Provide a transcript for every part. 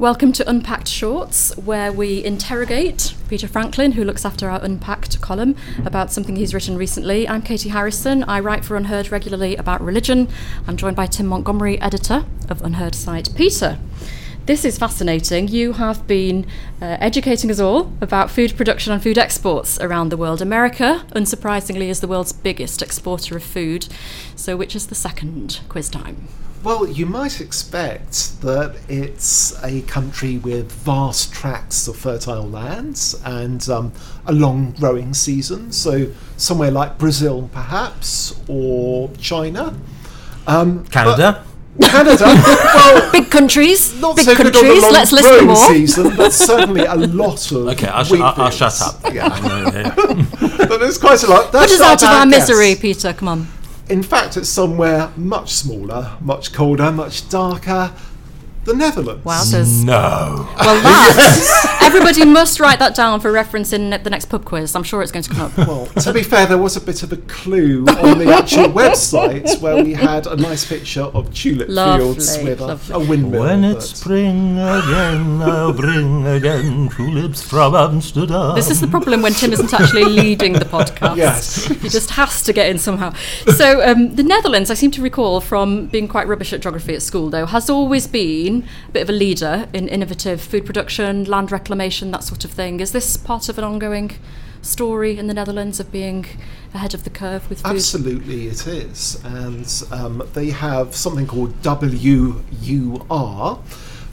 Welcome to Unpacked Shorts, where we interrogate Peter Franklin, who looks after our Unpacked column, about something he's written recently. I'm Katie Harrison. I write for UnHerd regularly about religion. I'm joined by Tim Montgomerie, editor of UnHerd site. Peter, this is fascinating. You have been uh, educating us all about food production and food exports around the world. America, unsurprisingly, is the world's biggest exporter of food. So, which is the second quiz time? Well, you might expect that it's a country with vast tracts of fertile lands and um, a long growing season. So, somewhere like Brazil, perhaps, or China. Um, Canada. Canada, well, big countries, not big so good on the countries. long Let's list them growing all. season, but certainly a lot of. Okay, I'll, sh- wheat I'll, I'll shut up. Yeah, but there's quite a lot. Put us out of bad our guess. misery, Peter. Come on. In fact, it's somewhere much smaller, much colder, much darker. The Netherlands. Wowzers. No. Well, that everybody must write that down for reference in the next pub quiz. I'm sure it's going to come up. Well, to be fair, there was a bit of a clue on the actual website where we had a nice picture of tulip Lovely, fields with a, lovely. a windmill. When but- it's spring again, I'll bring again tulips from Amsterdam. This is the problem when Tim isn't actually leading the podcast. Yes. He just has to get in somehow. So, um, the Netherlands, I seem to recall from being quite rubbish at geography at school, though, has always been a bit of a leader in innovative food production, land reclamation, that sort of thing. Is this part of an ongoing story in the Netherlands of being ahead of the curve with food? Absolutely, it is. And um, they have something called WUR,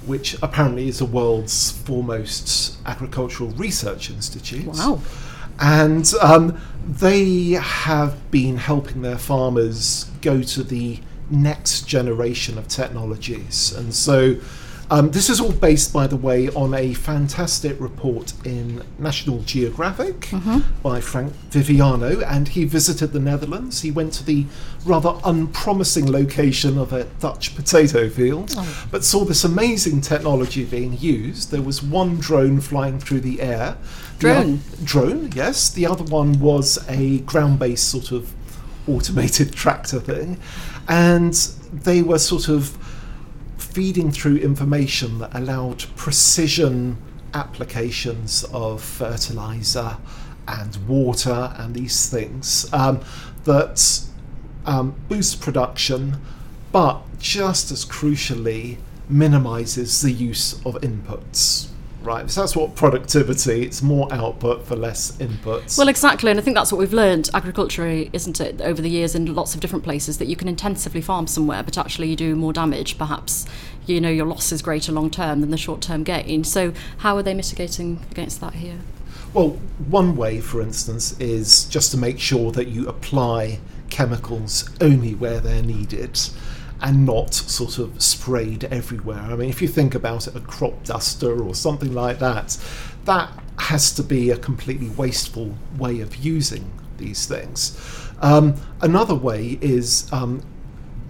which apparently is the world's foremost agricultural research institute. Wow. And um, they have been helping their farmers go to the next generation of technologies. And so um, this is all based, by the way, on a fantastic report in National Geographic by Frank Viviano. And he visited the Netherlands. He went to the rather unpromising location of a Dutch potato field, but saw this amazing technology being used. There was one drone flying through the air. The Drone? oth- drone, yes. The other one was a ground based sort of automated tractor thing. And they were sort of feeding through information that allowed precision applications of fertilizer and water and these things um, that um, boost production, but just as crucially minimizes the use of inputs. Right, so that's what productivity. It's more output for less inputs. Well, exactly, and I think that's what we've learned agriculturally, isn't it, over the years in lots of different places that you can intensively farm somewhere, but actually you do more damage. Perhaps you know your loss is greater long term than the short term gain. So, how are they mitigating against that here? Well, one way, for instance, is just to make sure that you apply chemicals only where they're needed and not sort of sprayed everywhere. I mean, if you think about it, a crop duster or something like that, that has to be a completely wasteful way of using these things. Um, another way is um,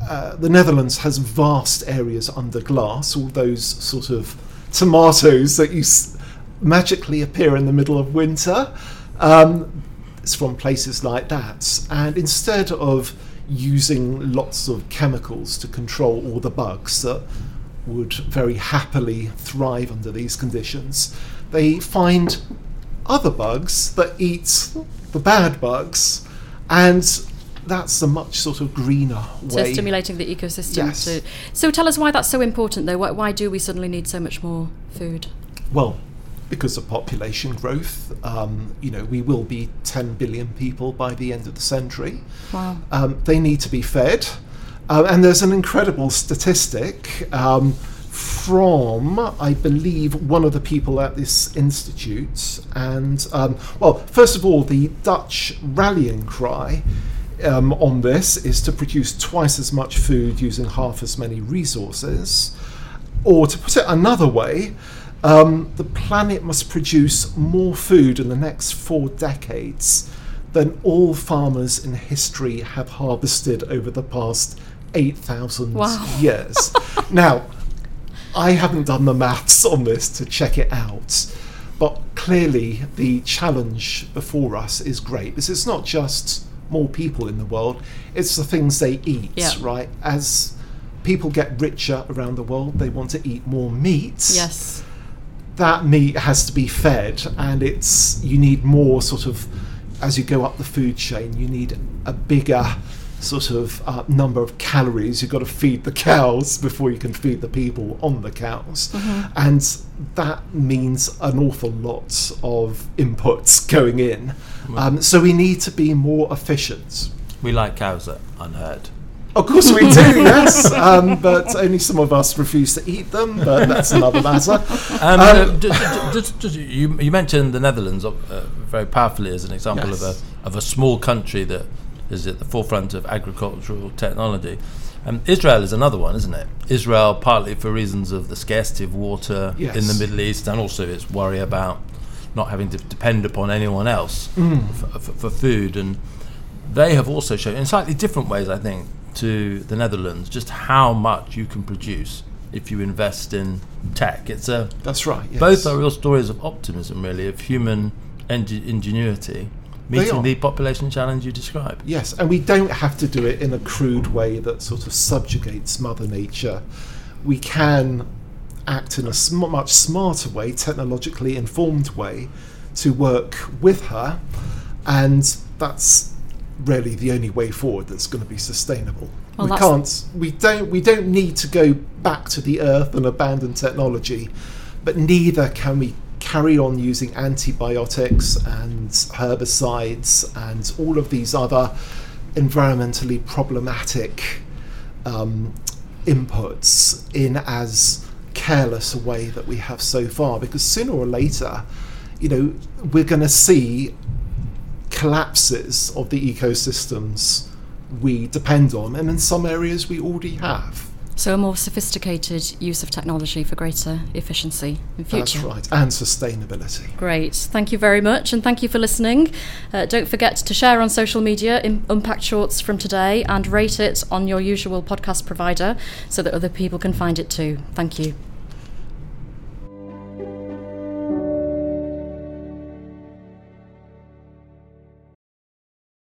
uh, the Netherlands has vast areas under glass, all those sort of tomatoes that you s- magically appear in the middle of winter. Um, it's from places like that. And instead of using lots of chemicals to control all the bugs that would very happily thrive under these conditions, they find other bugs that eat the bad bugs, and that's a much sort of greener way. So, stimulating the ecosystem. Yes. To, so, tell us why that's so important, though. Why, why do we suddenly need so much more food? Well, because of population growth, um, you know, we will be 10 billion people by the end of the century. Wow. Um, they need to be fed. Um, and there's an incredible statistic um, from, I believe, one of the people at this institute. And, um, well, first of all, the Dutch rallying cry um, on this is to produce twice as much food using half as many resources. Or to put it another way, um, the planet must produce more food in the next four decades than all farmers in history have harvested over the past 8,000 Wow. years. now, I haven't done the maths on this to check it out, but clearly the challenge before us is great. This is not just more people in the world, it's the things they eat, Yeah. right? As people get richer around the world, they want to eat more meat. Yes. That meat has to be fed, and it's you need more sort of as you go up the food chain. You need a bigger sort of uh, number of calories. You've got to feed the cows before you can feed the people on the cows, and that means an awful lot of inputs going in. Um, so we need to be more efficient. We like cows at UnHerd. Of course we do, yes, um, but only some of us refuse to eat them. But that's another matter. Um, Um, uh, d- d- just- just- you, you mentioned the Netherlands uh, very powerfully as an example Yes. of a of a small country that is at the forefront of agricultural technology. Um, Israel is another one, isn't it? Israel, partly for reasons of the scarcity of water in the Middle East, and also its worry about not having to depend upon anyone else Mm. for, for, for food, and they have also shown in slightly different ways, I think, to the Netherlands, just how much you can produce if you invest in tech. It's a That's right. Yes. both are real stories of optimism, really, of human enge- ingenuity meeting the population challenge you describe. Yes, and we don't have to do it in a crude way that sort of subjugates Mother Nature. We can act in a sm- much smarter way, technologically informed way, to work with her, and that's really the only way forward that's going to be sustainable. Well, we can't. We don't. We don't need to go back to the earth and abandon technology, but neither can we carry on using antibiotics and herbicides and all of these other environmentally problematic um, inputs in as careless a way that we have so far because sooner or later you know we're going to see collapses of the ecosystems we depend on and in some areas we already have So a more sophisticated use of technology for greater efficiency in future. that's right and sustainability Great. Thank you very much, and thank you for listening. Uh, don't forget to share on social media in Unpacked Shorts from today and rate it on your usual podcast provider so that other people can find it too. Thank you.